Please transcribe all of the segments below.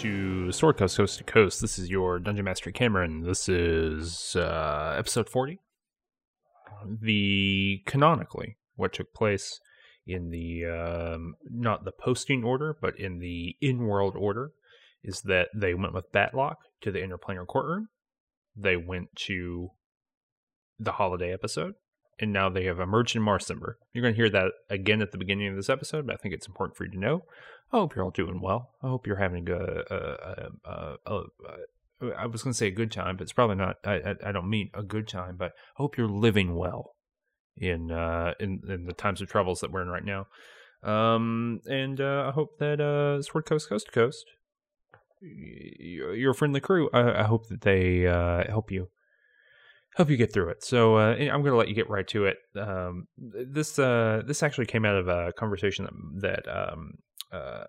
to Sword Coast Coast to Coast. This is your Dungeon Master Cameron. This is uh, episode 40. The canonically, what took place in the um, not the posting order, but in the in world order, is that they went with Batlock to the interplanar courtroom. They went to the holiday episode, and now they have emerged in Marsember. You're going to hear that again at the beginning of this episode, but I think it's important for you to know. I hope you're all doing well. I hope you're having a, a, a, a I was going to say a good time, but it's probably not. I, I, I don't mean a good time, but I hope you're living well in uh in in the times of troubles that we're in right now. Um, and uh, I hope that uh, Sword Coast Coast to Coast, your friendly crew. I, I hope that they uh, help you help you get through it. So uh, I'm going to let you get right to it. Um, this uh, this actually came out of a conversation that, that um, uh,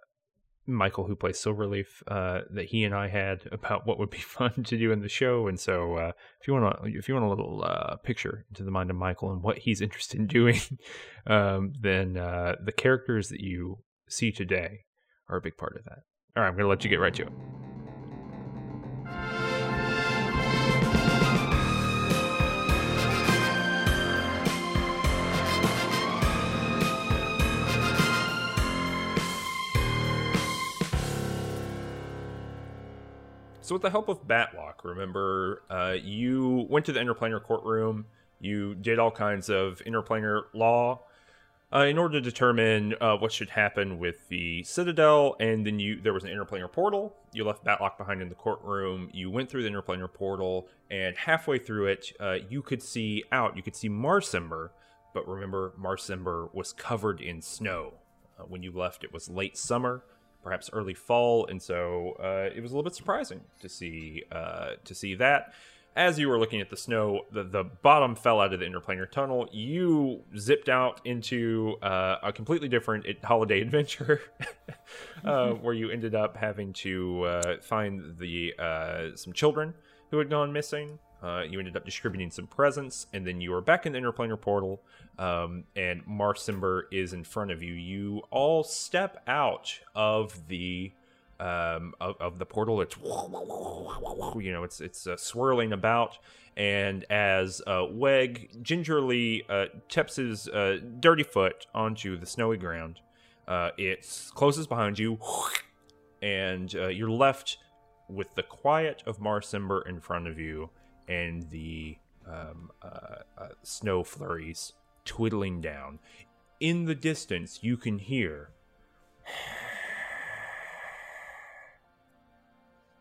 Michael, who plays Silverleaf, uh, that he and I had about what would be fun to do in the show. And so, uh, if you want to, if you want a little uh, picture into the mind of Michael and what he's interested in doing, um, then uh, the characters that you see today are a big part of that. All right, I'm going to let you get right to it. So, with the help of Batlock, remember, uh, you went to the interplanar courtroom. You did all kinds of interplanar law uh, in order to determine uh, what should happen with the Citadel. And then you there was an interplanar portal. You left Batlock behind in the courtroom. You went through the interplanar portal, and halfway through it, uh, you could see out. You could see Marsember, but remember, Marsember was covered in snow. Uh, when you left, it was late summer perhaps early fall, and so uh, it was a little bit surprising to see uh, to see that. As you were looking at the snow, the, the bottom fell out of the interplanar tunnel. You zipped out into uh, a completely different holiday adventure, uh, where you ended up having to uh, find the uh, some children who had gone missing. Uh, you ended up distributing some presents, and then you are back in the interplanar portal, um, and Marsember is in front of you. You all step out of the um, of, of, the portal. It's you know it's it's uh, swirling about, and as uh, Weg gingerly uh, taps his uh, dirty foot onto the snowy ground, uh, it closes behind you, and uh, you're left with the quiet of Marsember in front of you and the um, uh, uh, snow flurries twiddling down. In the distance, you can hear.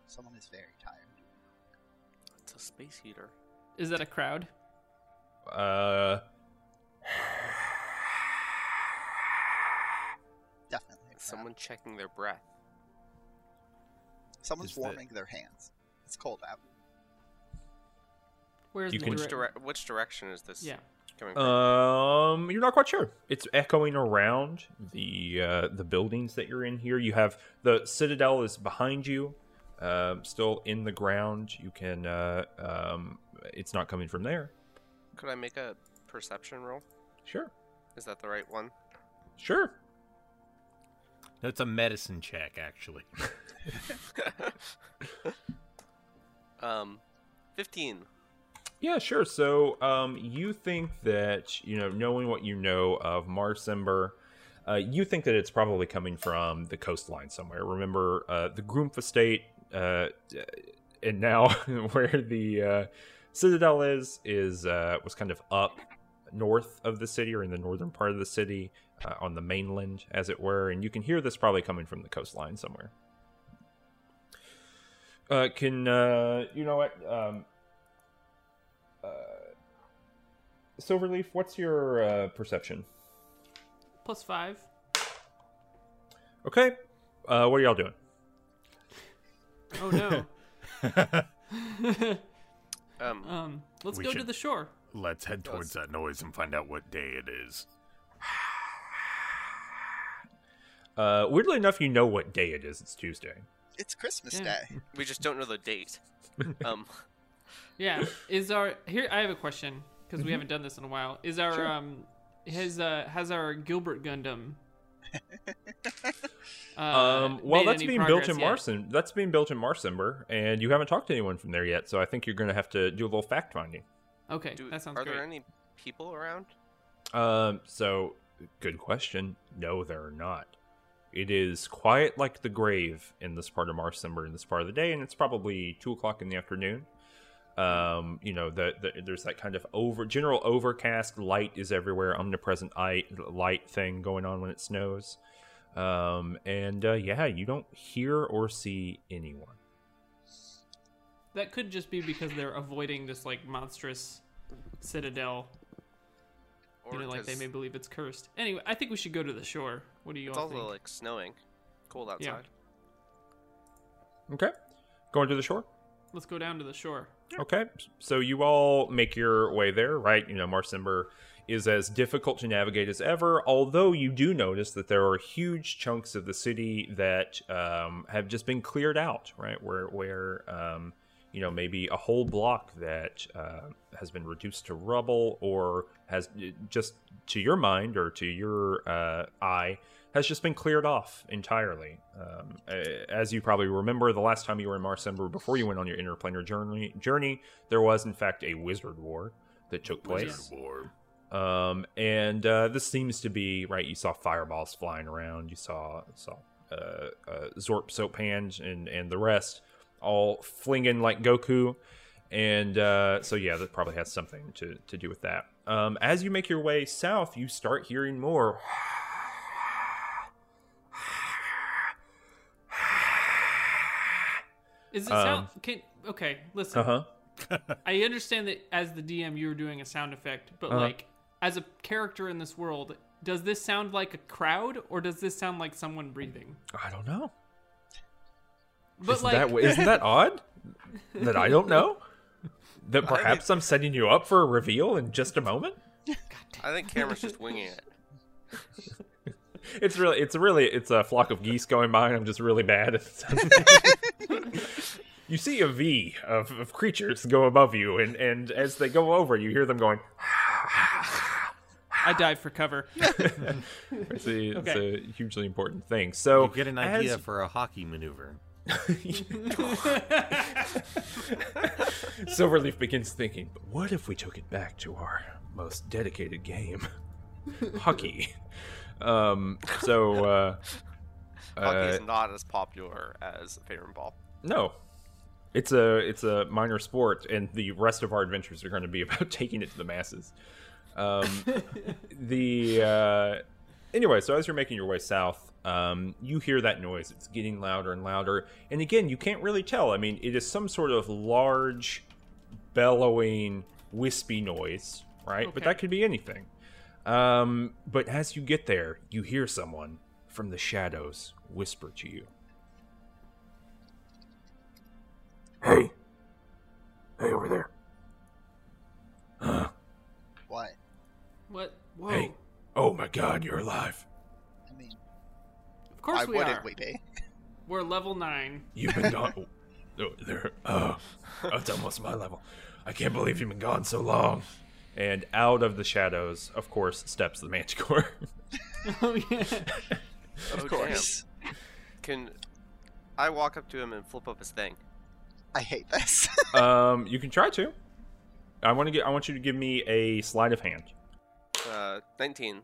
Someone is very tired. It's a space heater. Is that a crowd? Uh. Definitely. Someone checking their breath. Someone's warming their hands. It's cold out. Where's You the can- Which, dire- which direction is this Yeah. coming from? Um, you're not quite sure. It's echoing around the uh, the buildings that you're in here. You have the citadel is behind you, um, still in the ground. You can. Uh, um, it's not coming from there. Could I make a perception roll? Sure, Is that the right one? sure. No, it's a medicine check, actually. Um, 15. Yeah, sure. So, um, you think that you know, knowing what you know of Marsember, uh, you think that it's probably coming from the coastline somewhere. Remember, uh, the Groomf estate, uh, and now where the uh, Citadel is is uh, was kind of up north of the city or in the northern part of the city uh, on the mainland, as it were. And you can hear this probably coming from the coastline somewhere. Can you know what? Um, Silverleaf, what's your uh, perception? Plus five. Okay. Uh, what are y'all doing? Oh no. Um, um, let's We go to the shore. Let's head towards that noise and find out what day it is. Uh, weirdly enough, you know what day it is. It's Tuesday. It's Christmas Yeah. Day. we just don't know the date. Um, Yeah. Is our here? I have a question because we haven't done this in a while. Is our Sure. um has uh has our Gilbert Gundam uh, Um, well, that's being built progress in yet. Marson. That's being built in Marsember, and you haven't talked to anyone from there yet. So I think you're going to have to do a little fact finding. Okay, Do, that sounds are great. there any people around? Um, so good question. No, there are not. It is quiet like the grave in this part of Marsember in this part of the day, and it's probably two o'clock in the afternoon. Um, you know, the, the there's that kind of over general overcast light is everywhere, omnipresent light light thing going on when it snows. Um, and uh, yeah, you don't hear or see anyone. That could just be because they're avoiding this like monstrous citadel. Or you know, like they may believe it's cursed. Anyway, I think we should go to the shore. What do you all think? It's all also think? like snowing, cold Yeah. outside. Okay, going to the shore. Let's go down to the shore. Okay, so you all make your way there, right? You know, Marsember is as difficult to navigate as ever, although you do notice that there are huge chunks of the city that um, have just been cleared out, right? Where, where um, you know, maybe a whole block that uh, has been reduced to rubble or has just, to your mind or to your uh, eye, has just been cleared off entirely. Um, as you probably remember, the last time you were in Marsember before you went on your interplanar journey, journey, there was in fact a wizard war that took place. Um, and uh, this seems to be right. You saw fireballs flying around. You saw saw uh, uh, Zorp Soap Hand and and the rest all flinging like Goku. And uh, so yeah, that probably has something to to do with that. Um, as you make your way south, you start hearing more. Is it Um, sound? Can, okay, listen. Uh huh. I understand that as the DM you were doing a sound effect, but Uh-huh. like as a character in this world, does this sound like a crowd or does this sound like someone breathing? I don't know. But isn't like, that isn't that odd? That I don't know. That perhaps I'm setting you up for a reveal in just a moment. I think Cameron's just winging it. It's really, it's really, it's a flock of geese going by, and I'm just really bad at sound. You see a V of, of creatures go above you, and, and as they go over, you hear them going. I dive for cover. It's a, it's a hugely important thing. So You get an idea as- for a hockey maneuver. Silverleaf begins thinking, but what if we took it back to our most dedicated game, hockey? Um, so uh, Hockey uh, is not as popular as Favorite Ball. no, it's a it's a minor sport, and the rest of our adventures are going to be about taking it to the masses. Um, the uh, anyway, so as you're making your way south, um, you hear that noise. It's getting louder and louder, and again, you can't really tell. I mean, it is some sort of large, bellowing, wispy noise, right? But that could be anything. Um, but as you get there, you hear someone from the shadows whisper to you. Hey. Hey, over there. Huh? What? What? Whoa. Hey. Oh my god, you're alive. I mean, Of course why we wouldn't are. we be? We're level nine. You've been gone. oh, there. Oh, that's almost my level. I can't believe you've been gone so long. And out of the shadows, of course, steps the Manticore. oh yeah. Of Oh, course. damn. Can I walk up to him and flip up his thing? I hate this. um, you can try to. I want to get. I want you to give me a sleight of hand. Uh, 19.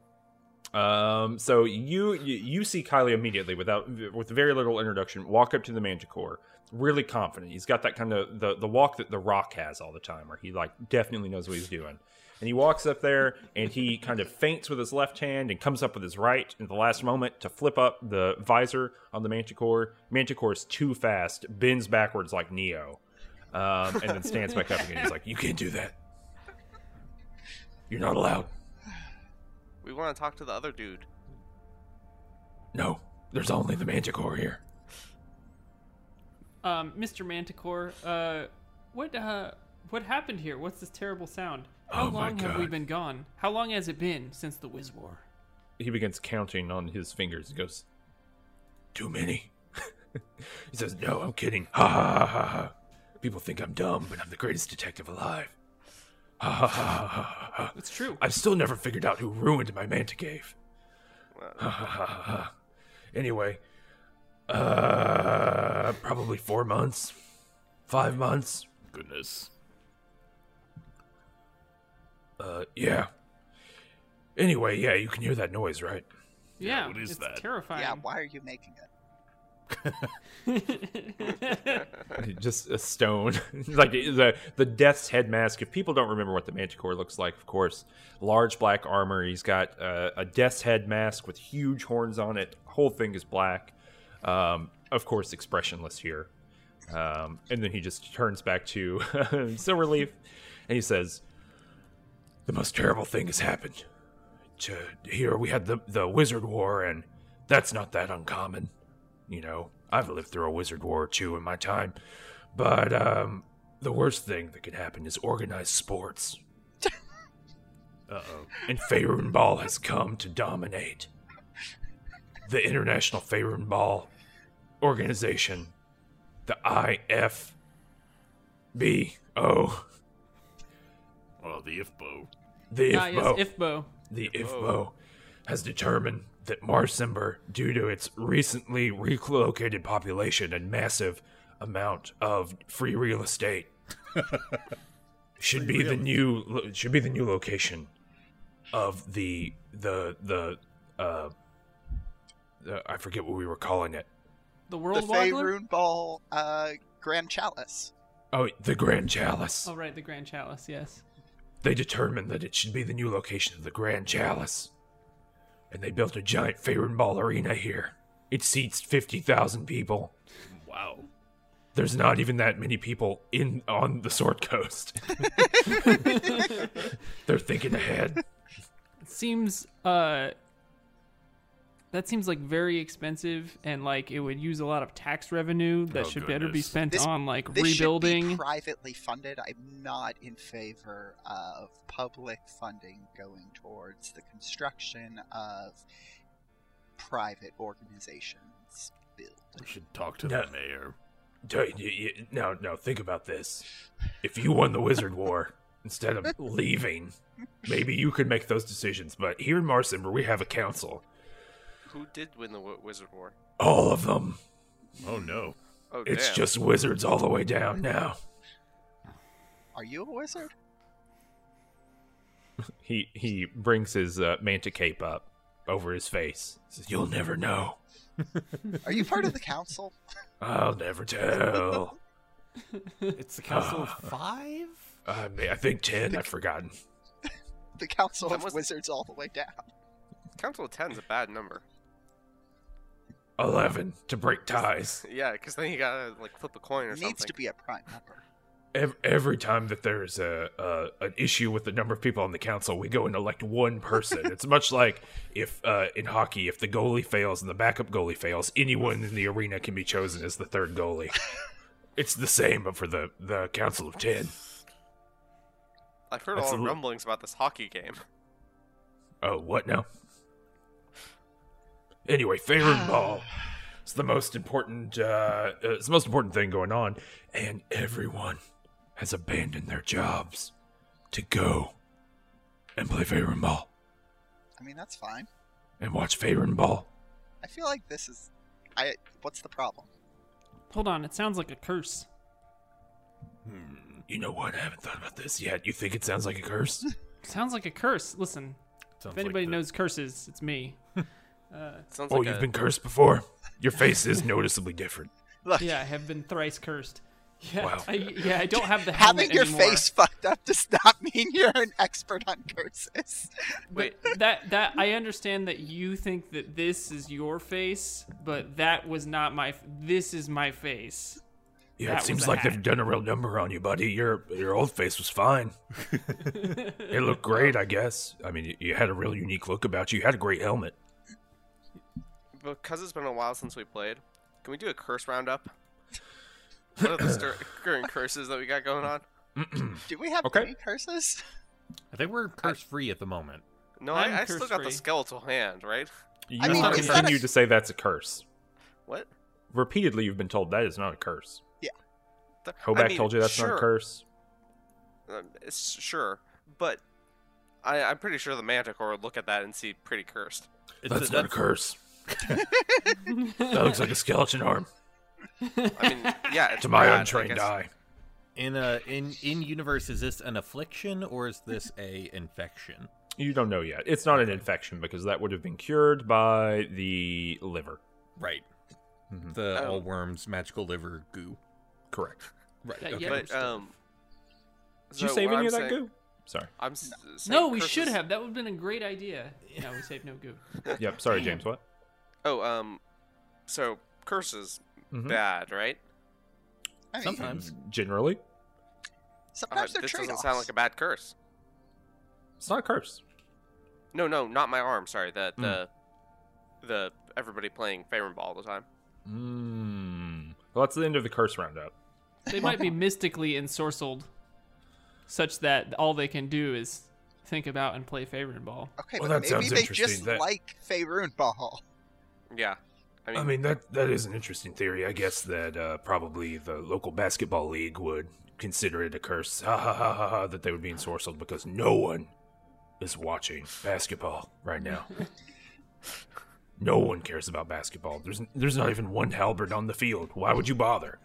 Um, so you, you you see Kylie immediately without with very little introduction walk up to the Manticore, really confident. He's got that kind of the the walk that the Rock has all the time, where he like definitely knows what he's doing. And he walks up there and he kind of feints with his left hand and comes up with his right at the last moment to flip up the visor on the Manticore. Manticore is too fast, bends backwards like Neo, um, and then stands back up again. He's like, "You can't do that. You're not allowed." We want to talk to the other dude. No, there's only the Manticore here. Um, Mr. Manticore, uh, what uh, what happened here? What's this terrible sound? How Oh my long have we been gone? How long has it been since the Wiz War? He begins counting on his fingers. He goes, Too many. he says, No, I'm kidding. Ha ha ha ha ha. People think I'm dumb, but I'm the greatest detective alive. Ha ha ha ha ha ha. It's true. I've still never figured out who ruined my manta cave. Well, Ha ha ha ha ha. Anyway, Uh, probably four months, five months. Goodness. Uh, yeah. Anyway, yeah, you can hear that noise, right? Yeah, what is it's that? terrifying. Yeah, why are you making it? Just a stone, like the the Death's head mask. If people don't remember what the Manticore looks like, of course, large black armor. He's got uh, a Death's head mask with huge horns on it. Whole thing is black. Um, of course, expressionless here. Um, and then he just turns back to Silverleaf, and he says, "The most terrible thing has happened. To, here we had the the Wizard War, and that's not that uncommon. You know, I've lived through a Wizard War or two in my time, but um, the worst thing that could happen is organized sports, Uh oh. and Faerun Ball has come to dominate. The International Faerun Ball organization, the IFBO, Well, the IFBO. the ah, yes, IFBO. Ifbo. the IFBO has determined that Marsember, due to its recently relocated population and massive amount of free real estate, should be the new should be the new location of the the the uh, uh I forget what we were calling it. The The World Waddler? Faerun Ball uh, Grand Chalice. Oh, the Grand Chalice. Oh, right, the Grand Chalice, yes. They determined that it should be the new location of the Grand Chalice. And they built a giant Faerun Ball arena here. It seats 50,000 people. Wow. There's not even that many people in on the Sword Coast. They're thinking ahead. It seems, uh, that seems like very expensive and like it would use a lot of tax revenue that Oh, should better be spent This- on like This should rebuilding. be privately funded. I'm not in favor of public funding going towards the construction of private organizations building. We should talk to No. the mayor. D- y- y- No, no, think about this. If you won the Wizard War, instead of leaving, maybe you could make those decisions. But here in Marsember, we have a council. Who did win the w- Wizard War? All of them. Oh no. Oh, It's damn. just wizards all the way down now. Are you a wizard? He he brings his uh, manta cape up over his face. Says, "You'll never know. Are you part of the council? I'll never tell." It's the Council of Five? I mean, I think ten. I've forgotten. The council of wizards all the way down. Council of Ten's a bad number. Eleven to break ties. Yeah, because then you gotta like flip a coin or It something. needs to be a prime number. Every, every time that there's a, a an issue with the number of people on the council, we go and elect one person. it's much like if uh, in hockey, if the goalie fails and the backup goalie fails, anyone in the arena can be chosen as the third goalie. it's the same, but for the the council of ten. I've heard That's all a the li- rumblings about this hockey game. Oh, what now? Anyway, Faerun Ball. It's the most important. Uh, uh, it's the most important thing going on, and everyone has abandoned their jobs to go and play Faerun Ball I mean, that's fine. and watch Faerun Ball. I feel like this is. I. What's the problem? Hold on, it sounds like a curse. Hmm, You know what? I haven't thought about this yet. You think it sounds like a curse? Sounds like a curse. Listen, Sounds if anybody like the- knows curses, it's me. Uh, Sounds oh, like you've a, been cursed before. Your face is noticeably different. Look, Yeah, I have been thrice cursed. Yeah, Wow. I, yeah, I don't have the helmet having your anymore. face fucked up does not mean you're an expert on curses. Wait, that that I understand that you think that this is your face, but that was not my. This is my face. Yeah, That it seems like hack. they've done a real number on you, buddy. Your your old face was fine. it looked great, I guess. I mean, you, you had a real unique look about you. You had a great helmet. Because it's been a while since we played, can we do a curse roundup? What are the stir- current curses that we got going on? Do we have Okay. any curses? I think we're curse free at the moment. No, I'm I, I still got the skeletal hand, right? You I mean, have is that continued a- to say that's a curse. What? Repeatedly, you've been told that is not a curse. The- Hoback I mean, told you that's not a curse. um, it's sure, but I, I'm pretty sure the Manticore would look at that and see pretty cursed. It's That's a, not a curse. That looks like a skeleton arm I mean, yeah, it's to my bad, untrained eye. In uh in in universe, is this an affliction or is this a infection? You don't know yet. It's not an infection because that would have been cured by the liver. Right. The Oh. all worms magical liver goo. Correct. Right. That okay. But um, Did you so save any I'm of that saying- goo? Sorry. I'm s- no, we should have. That would have been a great idea. No, we saved no goo. Yep. Sorry, James. What? Oh, um, so curses Mhm. bad, right? I mean, Sometimes. Generally, Uh, sometimes they're this trade-offs. doesn't sound like a bad curse. it's not a curse. No, no, not my arm. Sorry, the the the everybody playing Faerun Ball all the time. Mm. Well, that's the end of the curse roundup. They might be mystically ensorcelled, such that all they can do is think about and play Favorite Ball. Okay, Well, but that maybe sounds they interesting, just that- like Faerun Ball. Yeah, I mean, I mean that that is an interesting theory. I guess that uh, probably the local basketball league would consider it a curse. Ha ha ha ha ha! That they would be ensorcelled because no one is watching basketball right now. no one cares about basketball. There's there's not even one halberd on the field. Why would you bother?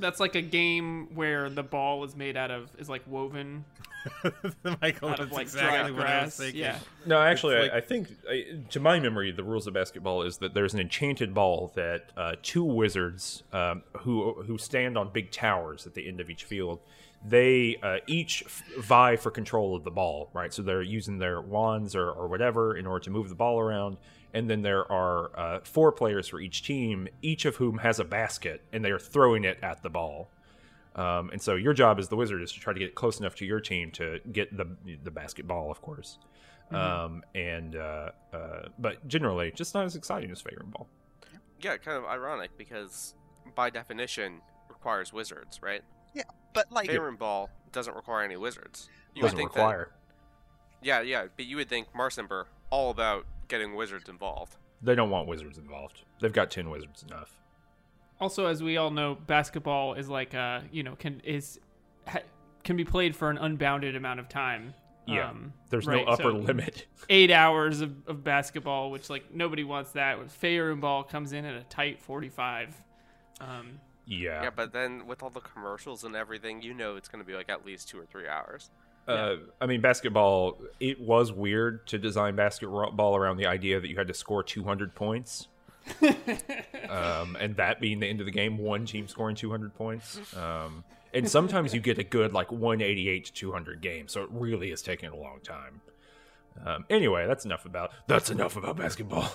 That's like a game where the ball is made out of is like woven Michael, out of that's like exactly dry what I was grass. thinking. Yeah, No, actually, like- I, I think, I, to my memory, the rules of basketball is that there's an enchanted ball that uh, two wizards um, who who stand on big towers at the end of each field. They uh, each f- vie for control of the ball, right? So they're using their wands or, or whatever in order to move the ball around. And then there are uh, four players for each team, each of whom has a basket, and they are throwing it at the ball. Um, and so your job as the wizard is to try to get close enough to your team to get the the basketball, of course. Um, and uh, uh, but generally, just not as exciting as Favorite Ball. yeah, kind of ironic because by definition requires wizards, right? Yeah, but like, Faerun Ball doesn't require any wizards. You Doesn't would think require. That, yeah, yeah, but you would think Marsember all about getting wizards involved. They don't want wizards involved. They've got ten wizards enough. Also, as we all know, basketball is like uh, you know, can is ha, can be played for an unbounded amount of time. Yeah, Um, There's right, no upper so limit. Eight hours of, of basketball, which like nobody wants that. Fair ball comes in at a tight forty-five. Um, Yeah. Yeah, but then with all the commercials and everything, you know it's going to be like at least two or three hours. Uh, I mean, basketball. It was weird to design basketball around the idea that you had to score 200 points, um, and that being the end of the game, one team scoring 200 points. Um, and sometimes you get a good like 188 to 200 game, so it really is taking a long time. Um, anyway, that's enough about that's enough about basketball.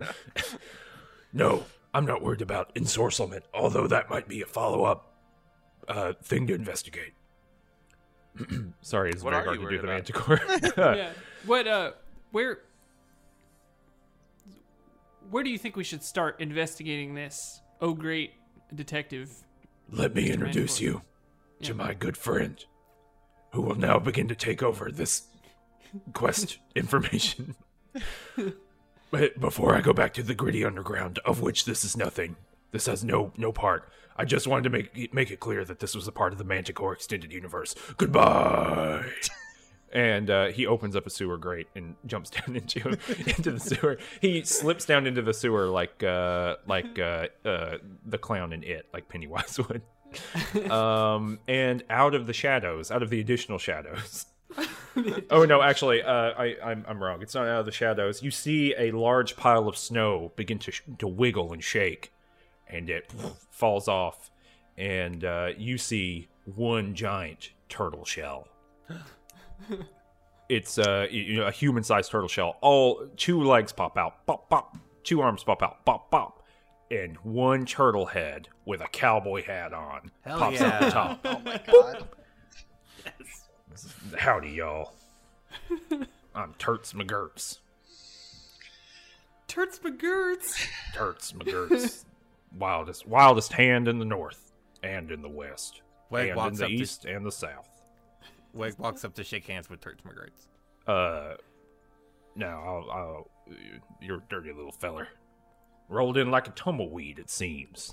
no, I'm not worried about ensorcelment, although that might be a follow up uh, thing to investigate. Sorry, it's What very are hard to do the worried manticore. yeah. What? Uh, where? Where do you think we should start investigating this? Oh, great detective. Let me Mr. introduce you to my good friend, who will now begin to take over this quest information. but before I go back to the gritty underground, of which this is nothing, this has no no part. I just wanted to make make it clear that this was a part of the Manticore extended universe. Goodbye. And uh, he opens up a sewer grate and jumps down into into the sewer. He slips down into the sewer like uh, like uh, uh, the clown in it, like Pennywise would um, and out of the shadows, out of the additional shadows. oh no, actually, uh, I, I'm I'm wrong. It's not out of the shadows. You see a large pile of snow begin to sh- to wiggle and shake, and it falls off, and uh, you see one giant turtle shell. It's uh, you know, a human-sized turtle shell. All two legs pop out, pop pop. Two arms pop out, pop pop, and one turtle head with a cowboy hat on Hell pops out the top. oh my god. Howdy, y'all. I'm Turts McGurts. Turts McGurts. Turts McGurts. wildest, wildest hand in the north and in the west, Wag and in the up to- east and the south. Weg walks up to shake hands with Turts McGurts. Uh, now, I'll, I'll, you're a dirty little feller. Rolled in like a tumbleweed, it seems.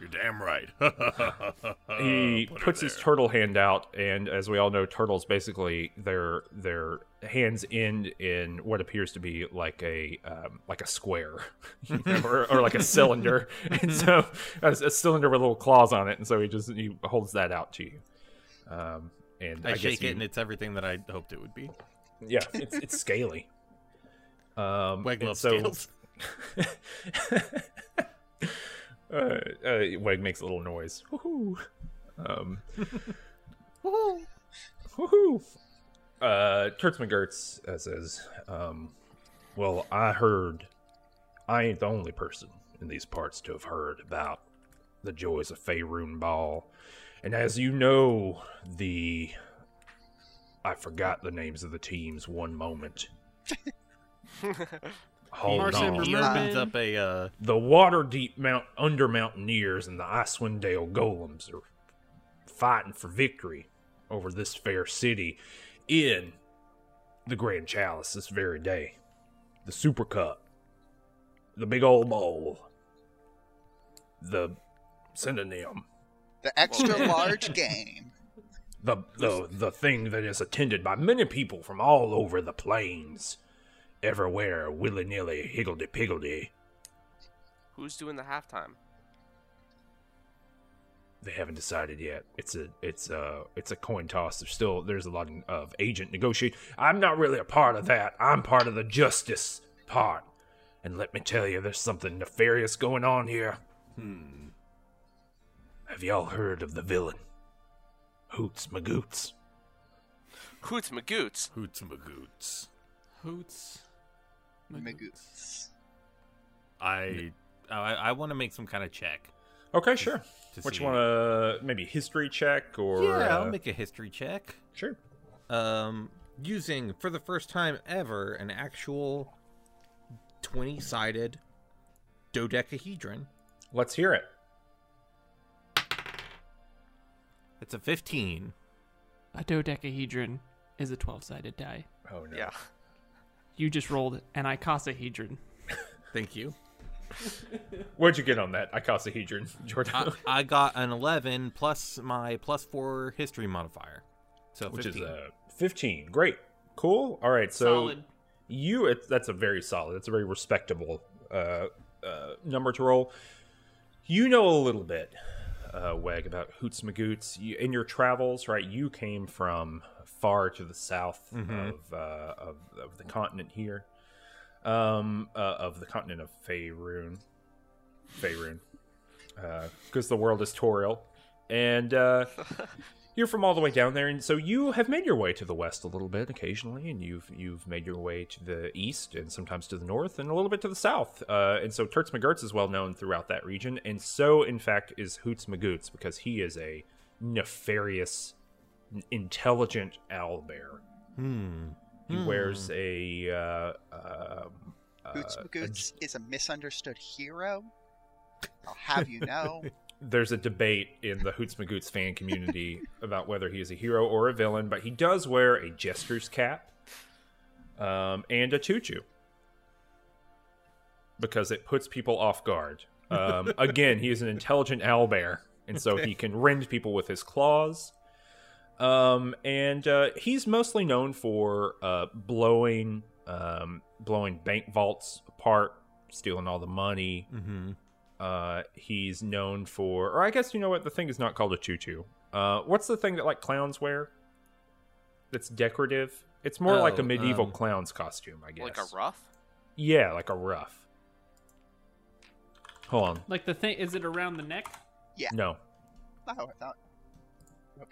You're damn right. he puts his turtle hand out, and as we all know, turtles basically their their hands end in what appears to be like a um, like a square, you know, or, or like a cylinder, and so a, a cylinder with little claws on it, and so he just he holds that out to you. Um, and I, I, shake you- it, and it's everything that I hoped it would be. yeah, it's it's scaly. Um, Weg loves so, scales. uh, uh, Weg makes a little noise. Woohoo! Um, woohoo! Uh, Turts McGurts uh, says, um, "Well, I heard. I ain't the only person in these parts to have heard about the joys of Faerun Ball, and as you know, the I forgot the names of the teams. One moment. Hold Martian on. He opens up a uh, The Waterdeep Mount Under Mountaineers and the Icewind Dale Golems are fighting for victory over this fair city in the Grand Chalice this very day. The Super Cup. The Big Old Bowl. The synonym. The extra large game. The, the the thing that is attended by many people from all over the plains. Everywhere, willy nilly, higgledy piggledy. Who's doing the halftime? They haven't decided yet. It's a it's a it's a coin toss. There's still there's a lot of agent negotiate. I'm not really a part of that. I'm part of the justice part. And let me tell you, there's something nefarious going on here. Hmm. Have y'all heard of the villain? Hoots Magoots. Hoots Magoots. Hoots Magoots. Hoots. Magoots. I I, I want to make some kind of check. Okay, sure. to What you want to maybe history check or Yeah, uh, I'll make a history check. sure. Um, using for the first time ever an actual twenty-sided dodecahedron. Let's hear it. It's a fifteen. A dodecahedron is a 12 sided die. Oh no. Yeah. You just rolled an icosahedron. Thank you. Where'd you get on that icosahedron, Jordan? I, I got an eleven plus my plus four history modifier, so Which 15. is a 15. Great. Cool. All right. So Solid. you it, that's a very solid that's a very respectable uh, uh, number to roll you know a little bit uh, weg about hoots magoots you, in your travels right you came from far to the south Mhm. of, uh, of of the continent here. Um uh, of the continent of Faerun. Faerun. Because the world is Toril. And uh you're from all the way down there, and so you have made your way to the west a little bit occasionally, and you've you've made your way to the east and sometimes to the north and a little bit to the south. Uh, and so Turts McGurts is well known throughout that region, and so in fact is Hoots Magoots because he is a nefarious, n- intelligent owlbear. Hmm. He wears a uh, um, Boots uh, a Magoots is a misunderstood hero. I'll have you know. there's a debate in the Hoots Magoots fan community about whether he is a hero or a villain, but he does wear a jester's cap um, and a tutu because it puts people off guard. Um, again, he is an intelligent owlbear, and so he can rend people with his claws. Um, and uh, he's mostly known for uh, blowing um, blowing bank vaults apart, stealing all the money, Mm-hmm. Uh, he's known for, or I guess you know what? The thing is not called a tutu. Uh, what's the thing that like clowns wear? That's decorative. It's more like a Oh, medieval um, clown's costume, I guess. Like a ruff? Yeah, like a ruff. Hold on. Like the thing, is it around the neck? Yeah. No. Oh, I thought.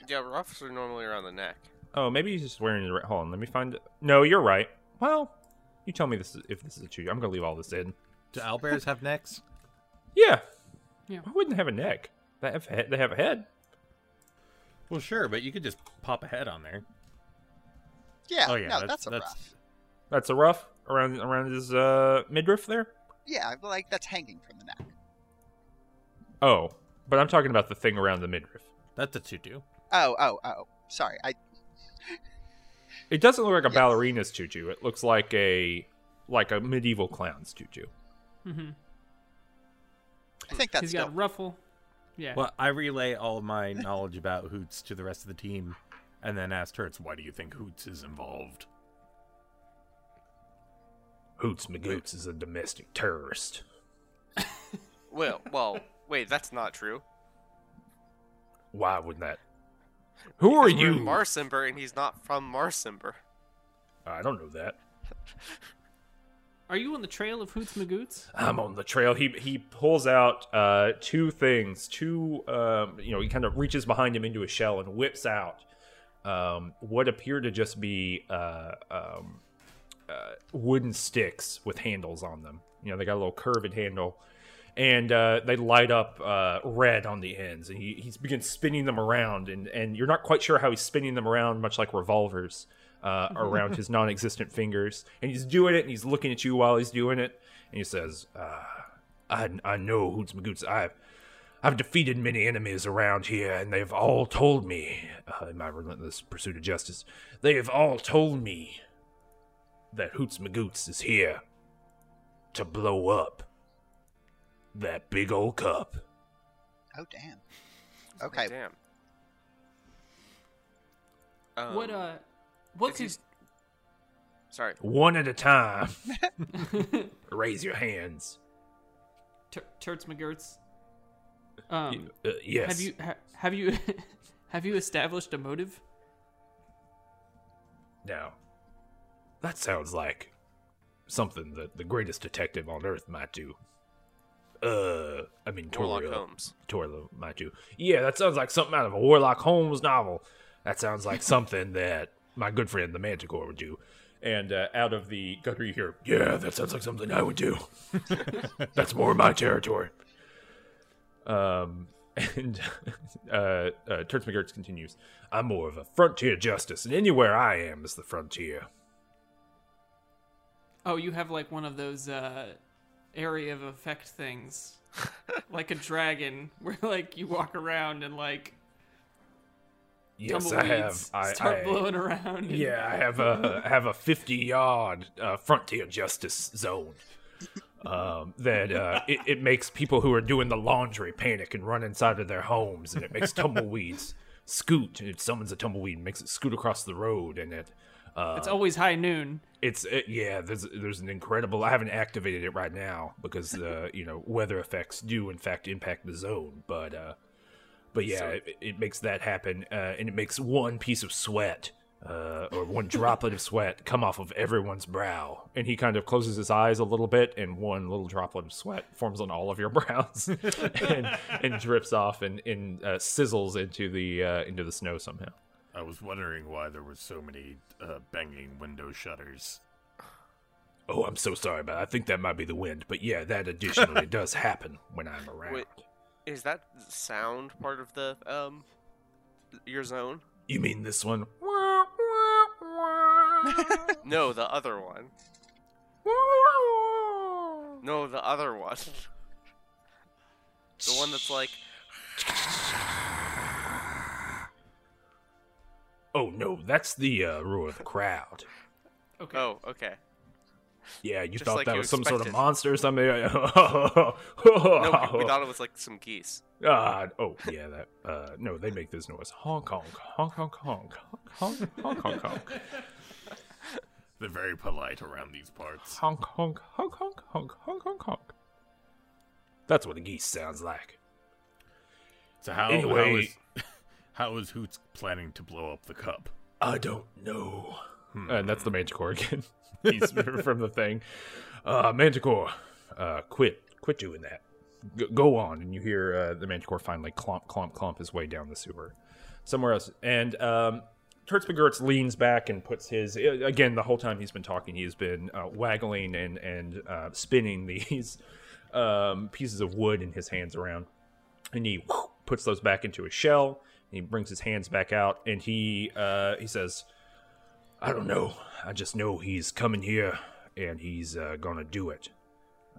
Yeah, ruffs are normally around the neck. Oh, maybe he's just wearing the. right- Hold on. Let me find. it. No, you're right. Well, you tell me this is, if this is a tutu. I'm gonna leave all this in. Do owlbears have necks? Yeah. Yeah. Why wouldn't they have a neck? They have head. They have a head. Well, sure, but you could just pop a head on there. Yeah, oh yeah, no, that's, that's, a rough. That's a ruff around around his uh, midriff there. Yeah, like that's hanging from the neck. Oh, but I'm talking about the thing around the midriff. That's a tutu. Oh, oh, oh. Sorry, I. It doesn't look like a Yes. ballerina's tutu. It looks like a like a medieval clown's tutu. Mm-hmm. I think that's He's still. got a ruffle. Yeah. Well, I relay all of my knowledge about Hoots to the rest of the team, and then asked Hertz, "Why do you think Hoots is involved?" Hoots Magoots is a domestic terrorist. Well, well, wait, that's not true. Why would that? Who are Because we're you? in Marsember, and he's not from Marsember. I don't know that. Are you on the trail of Hoots Magoots? I'm on the trail. He he pulls out uh, two things. Two, um, you know, he kind of reaches behind him into a shell and whips out um, what appear to just be uh, um, uh, wooden sticks with handles on them. You know, they got a little curved handle, and uh, they light up uh, red on the ends. And he he begins spinning them around, and and you're not quite sure how he's spinning them around, much like revolvers. Uh, around his non-existent fingers, and he's doing it, and he's looking at you while he's doing it, and he says, uh, "I I know Hoots Magoots. I've I've defeated many enemies around here, and they've all told me, uh, in my relentless pursuit of justice, they have all told me that Hoots Magoots is here to blow up that big old cup. Oh damn. Okay. Damn. Um, what uh, what if could he's- Sorry. One at a time. Raise your hands. Tur- Turts McGurts? Um, Uh, yes. have you ha- have you have you established a motive? Now, that sounds like something that the greatest detective on earth might do. Uh, I mean, Warlock Toria, Holmes. Toria might do. Yeah, that sounds like something out of a Warlock Holmes novel. That sounds like something that my good friend the Manticore would do. And uh, out of the gutter, you hear, "Yeah, that sounds like something I would do. That's more my territory." Um, and uh, uh, Turts McGurts continues, I'm more of a frontier justice, and anywhere I am is the frontier. Oh, you have like one of those uh, area of effect things, like a dragon, where like you walk around and like Yes, I have. I, start I- blowing around. and- Yeah, I have a I have a fifty yard uh, frontier justice zone. Um, that uh, it, it makes people who are doing the laundry panic and run inside of their homes, and it makes tumbleweeds scoot. It summons a tumbleweed and makes it scoot across the road, and it uh, It's always high noon. it's it, yeah. There's there's an incredible. I haven't activated it right now because uh, you know weather effects do in fact impact the zone, but uh, but yeah, So- it, it makes that happen, uh, and it makes one piece of sweat. Uh, or one droplet of sweat come off of everyone's brow, and he kind of closes his eyes a little bit, and one little droplet of sweat forms on all of your brows, and, and drips off and, and uh, sizzles into the uh, into the snow somehow. I was wondering why there were so many uh, banging window shutters. Oh, I'm so sorry but I think that might be the wind, but yeah, that additionally does happen when I'm around. Wait. Is that sound part of the um your zone? You mean this one? No, the other one. No, the other one. the one that's like Oh no, that's the uh, roar of the crowd. Okay. oh, okay. Yeah, you Just thought like that you was some sort of monster or something. No, we, we thought it was like some geese. Ah, oh yeah, that. Uh, no, they make this noise. Honk honk honk honk honk honk honk honk honk They're very polite around these parts. honk honk honk honk honk honk honk honk. That's what a geese sounds like. So how, how Anyway- is how is Hoots planning to blow up the cup? I don't know. And that's the Manticore again. From the thing. Uh, Manticore, uh, quit, quit doing that. G- go on, and you hear uh, the Manticore finally clomp, clomp, clomp his way down the sewer, somewhere else. And um, Turts McGurts leans back and puts his uh, again. The whole time he's been talking, he's been uh, waggling and and uh, spinning these um, pieces of wood in his hands around and he puts those back into his shell. And he brings his hands back out, and he uh, he says, "I don't know. I just know he's coming here, and he's uh, gonna do it.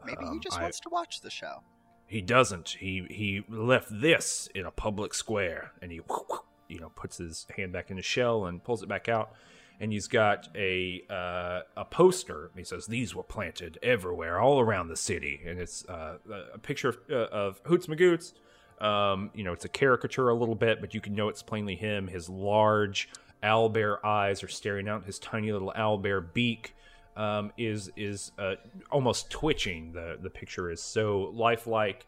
Maybe he Um, just I- wants to watch the show. He doesn't. He he left this in a public square, and he you know puts his hand back in his shell and pulls it back out, and he's got a uh, a poster. He says these were planted everywhere, all around the city, and it's uh, a picture of, uh, of Hoots Magoots. Um, you know, it's a caricature a little bit, but you can know it's plainly him. His large owlbear eyes are staring out his tiny little owlbear beak. um, is is uh, almost twitching. The the picture is so lifelike,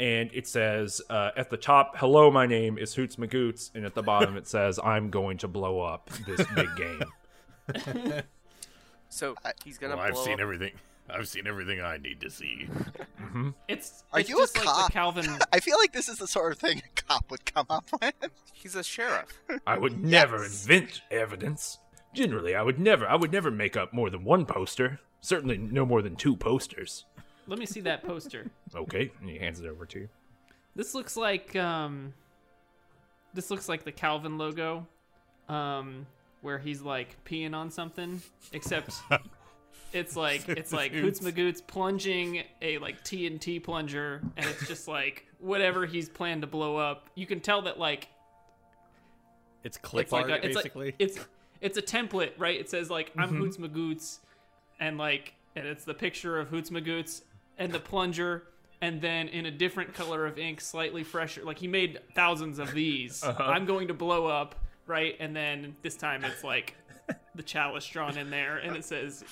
and it says uh, at the top, "Hello, my name is Hoots McGoots," and at the bottom it says, "I'm going to blow up this big game." So he's gonna Well, I've blow seen up- everything. I've seen everything I need to see. It's Are it's you a just like the Calvin. I feel like this is the sort of thing a cop would come up with. He's a sheriff. I would never Yes. invent evidence. Generally, I would never. I would never make up more than one poster. Certainly, no more than two posters. Let me see that poster. Okay, and he hands it over to you. This looks like um this looks like the Calvin logo. Um where he's like peeing on something except it's like it's like Hoots McGoots plunging a like TNT plunger and it's just like whatever he's planned to blow up. You can tell that like It's clip it's like art, a, it's basically. like it's it's a template, right? It says like I'm Mm-hmm. Hoots McGoots and like and it's the picture of Hoots McGoots and the plunger and then in a different color of ink, slightly fresher. Like he made thousands of these. Uh-huh. I'm going to blow up, right? And then this time it's like the chalice drawn in there and it says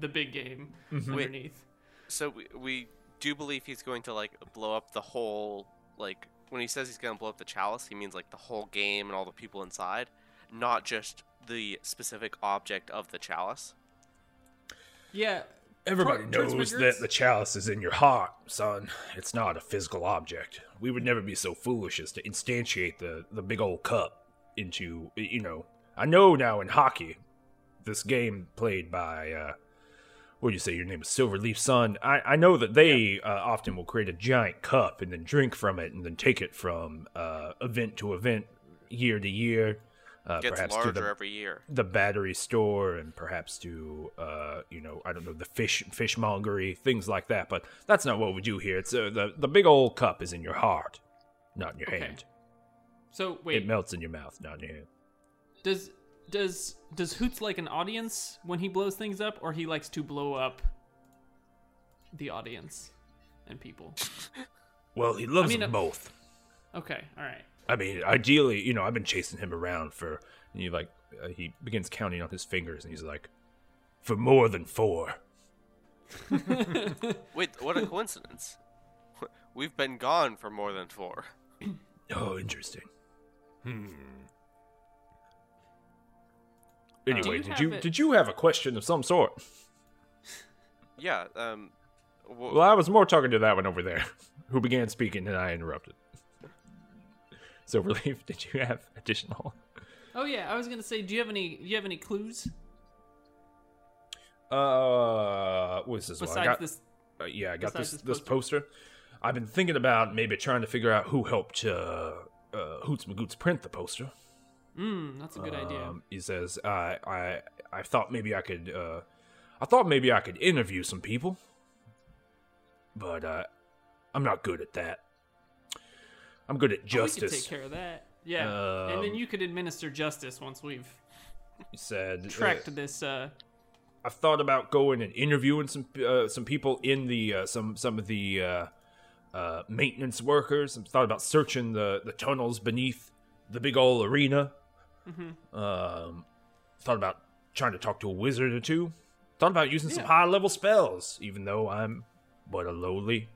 the big game Mm-hmm. underneath. So we, we do believe he's going to like blow up the whole like when he says he's going to blow up the chalice, he means like the whole game and all the people inside, not just the specific object of the chalice. Yeah. Everybody Tor- knows that the chalice is in your heart, son. It's not a physical object. We would never be so foolish as to instantiate the, the big old cup into, you know. I know now in hockey, this game played by, uh, what do you say, your name is Silverleaf Sun. I, I know that they uh, often will create a giant cup and then drink from it and then take it from uh, event to event, year to year. Uh, Gets perhaps to the, every year. the battery store and perhaps to uh you know i don't know the fish fishmongery things like that but that's not what we do here it's uh, the the big old cup is in your heart not in your Okay. hand So wait, it melts in your mouth not in your hand does does does Hoots like an audience when he blows things up, or he likes to blow up the audience and people? well he loves mean, them uh, both Okay, all right. i mean ideally you know i've been chasing him around for and he like uh, he begins counting on his fingers and he's like for more than four Wait, what a coincidence. We've been gone for more than four. oh interesting Hmm. Anyway you did you it- did you have a question of some sort Yeah, um w- Well, I was more talking to that one over there, who began speaking, and I interrupted. So, relief, did you have additional? Oh yeah, I was gonna say, do you have any? Do you have any clues Uh, what is this? one? I besides got, this? uh, yeah, I got besides this this this poster. I've been thinking about maybe trying to figure out who helped uh, uh, Hoots McGoots print the poster. Hmm, that's a good idea. Um, he says, I, I, I thought maybe I could, uh, I thought maybe I could interview some people, but uh, I'm not good at that. I'm good at Oh, we could take care of that. Yeah, and then Um, you could administer justice once we've said, uh, tracked this. Uh, I've thought about going and interviewing some uh, some people in the uh, some some of the uh, uh, maintenance workers. I've thought about searching the the tunnels beneath the big old arena. Um, thought about trying to talk to a wizard or two. Thought about using some high level spells, even though I'm but a lowly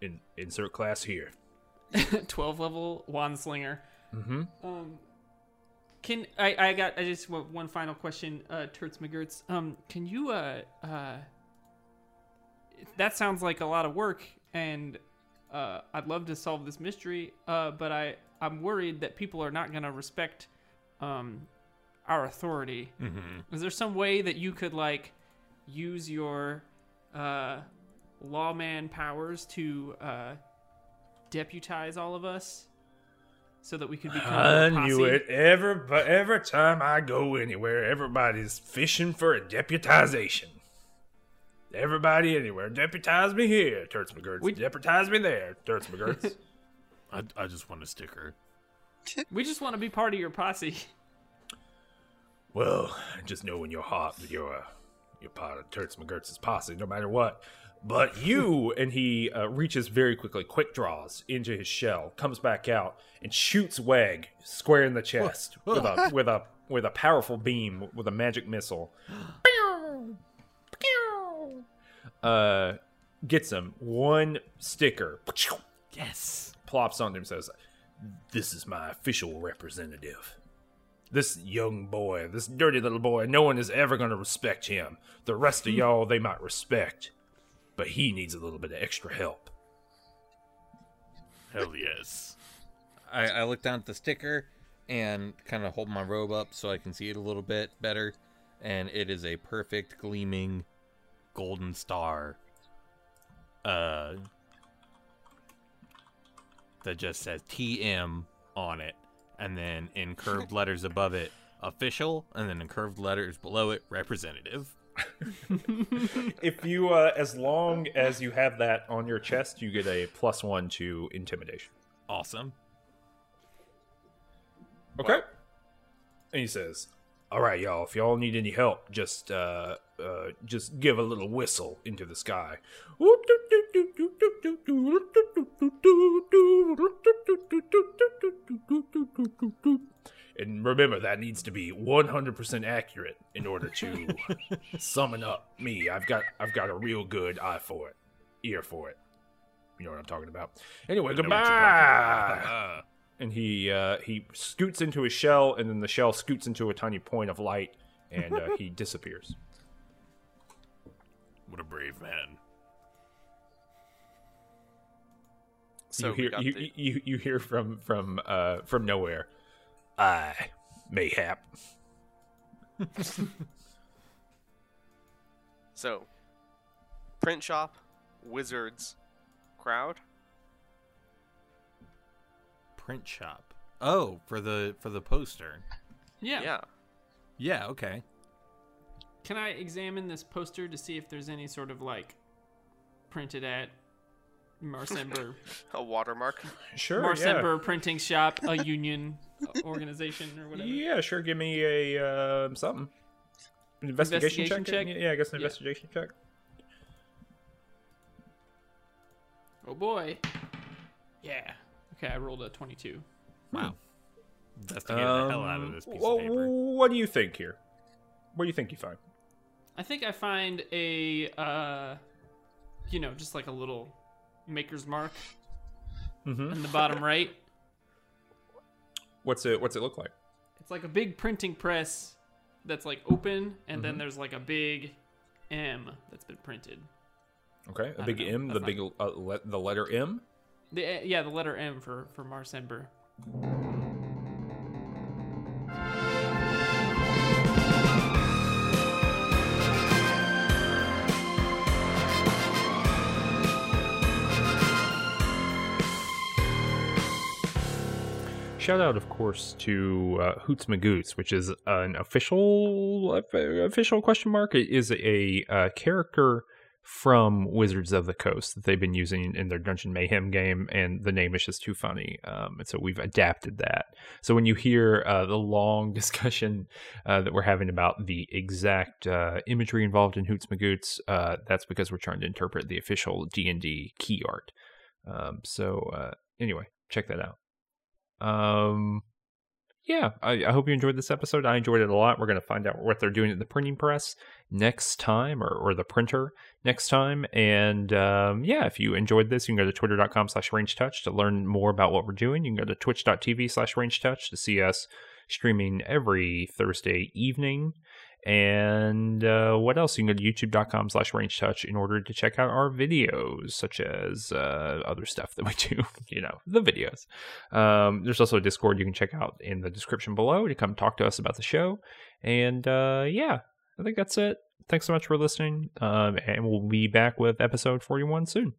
in insert class here. 12 level wand slinger. Mm-hmm. Um, can I? I got. I just want one final question. Uh, Turts McGurts. Um, can you? Uh, uh, that sounds like a lot of work, and uh, I'd love to solve this mystery. Uh, but I, I'm worried that people are not gonna respect, um, our authority. Mm-hmm. Is there some way that you could like use your, uh, lawman powers to uh, deputize all of us? So that we could become. I knew it. Every every time I go anywhere, everybody's fishing for a deputization. Everybody anywhere, deputize me here, Turts McGurts. We- Deputize me there, Turts McGurts. I, I just want a sticker. We just want to be part of your posse. well, just know in your heart that you're a, you're part of Turts McGurts' posse, no matter what. But you and he uh, reaches very quickly, quick draws into his shell, comes back out and shoots Weg square in the chest with a with a with a powerful beam with a magic missile. uh, gets him one sticker, Yes. plops onto him, says, "This is my official representative." This young boy, this dirty little boy, no one is ever going to respect him. The rest of y'all, they might respect, but he needs a little bit of extra help. Hell yes. I, I look down at the sticker and kind of hold my robe up so I can see it a little bit better. And it is a perfect gleaming golden star. Uh, that just says TM on it. And then in curved letters above it, official. And then in curved letters below it, representative. If you, uh, as long as you have that on your chest, you get a plus one to intimidation. Awesome. Okay. And he says, "All right, y'all. If y'all need any help, just uh, uh, just give a little whistle into the sky." And remember, that needs to be 100% accurate in order to summon up me. I've got I've got a real good eye for it, ear for it. You know what I'm talking about. Anyway, goodbye and he uh, he scoots into his shell, and then the shell scoots into a tiny point of light, and uh, he disappears. What a brave man. So you hear you, the- you you hear from from uh, from nowhere. I mayhap. So, print shop, wizards, crowd. Print shop. Oh, for the for the poster. Yeah. Yeah. Yeah, okay. Can I examine this poster to see if there's any sort of like printed at Marsember A watermark. Sure, Marsember printing shop, a union organization or whatever? Yeah, sure. Give me a uh, something. An investigation, Investigation check. check? Yeah, I guess an Yeah. investigation check. Oh boy. Yeah. Okay, I rolled a 22. Wow. That's to Investigated the hell out of Um, this piece wha- of paper. What do you think here? What do you think you find? I think I find a uh you know, just like a little maker's mark Mm-hmm. in the bottom right. What's it What's it look like? It's like a big printing press that's like open and then there's like a big M that's been printed. Okay, a I big know. M, the That's big uh, le- the letter M. The yeah, the letter M for for Marsember. Shout out, of course, to uh, Hoots McGoots, which is an official official question mark. It is a uh, character from Wizards of the Coast that they've been using in their Dungeon Mayhem game, and the name is just too funny. Um, and so we've adapted that. So when you hear uh, the long discussion uh, that we're having about the exact uh, imagery involved in Hoots McGoots, uh, that's because we're trying to interpret the official D and D key art. Um, so uh, anyway, check that out. Um, yeah, I, I hope you enjoyed this episode. I enjoyed it a lot. We're going to find out what they're doing at the printing press next time, or, or the printer next time. And um, yeah, if you enjoyed this, you can go to twitter.com slash range touch to learn more about what we're doing. You can go to twitch.tv slash range touch to see us streaming every Thursday evening. And uh, what else? You can go to youtube.com slash range touch in order to check out our videos, such as uh, other stuff that we do, you know, the videos. Um, there's also a Discord you can check out in the description below to come talk to us about the show. And uh, yeah, I think that's it. Thanks so much for listening. Um, and we'll be back with episode 41 soon.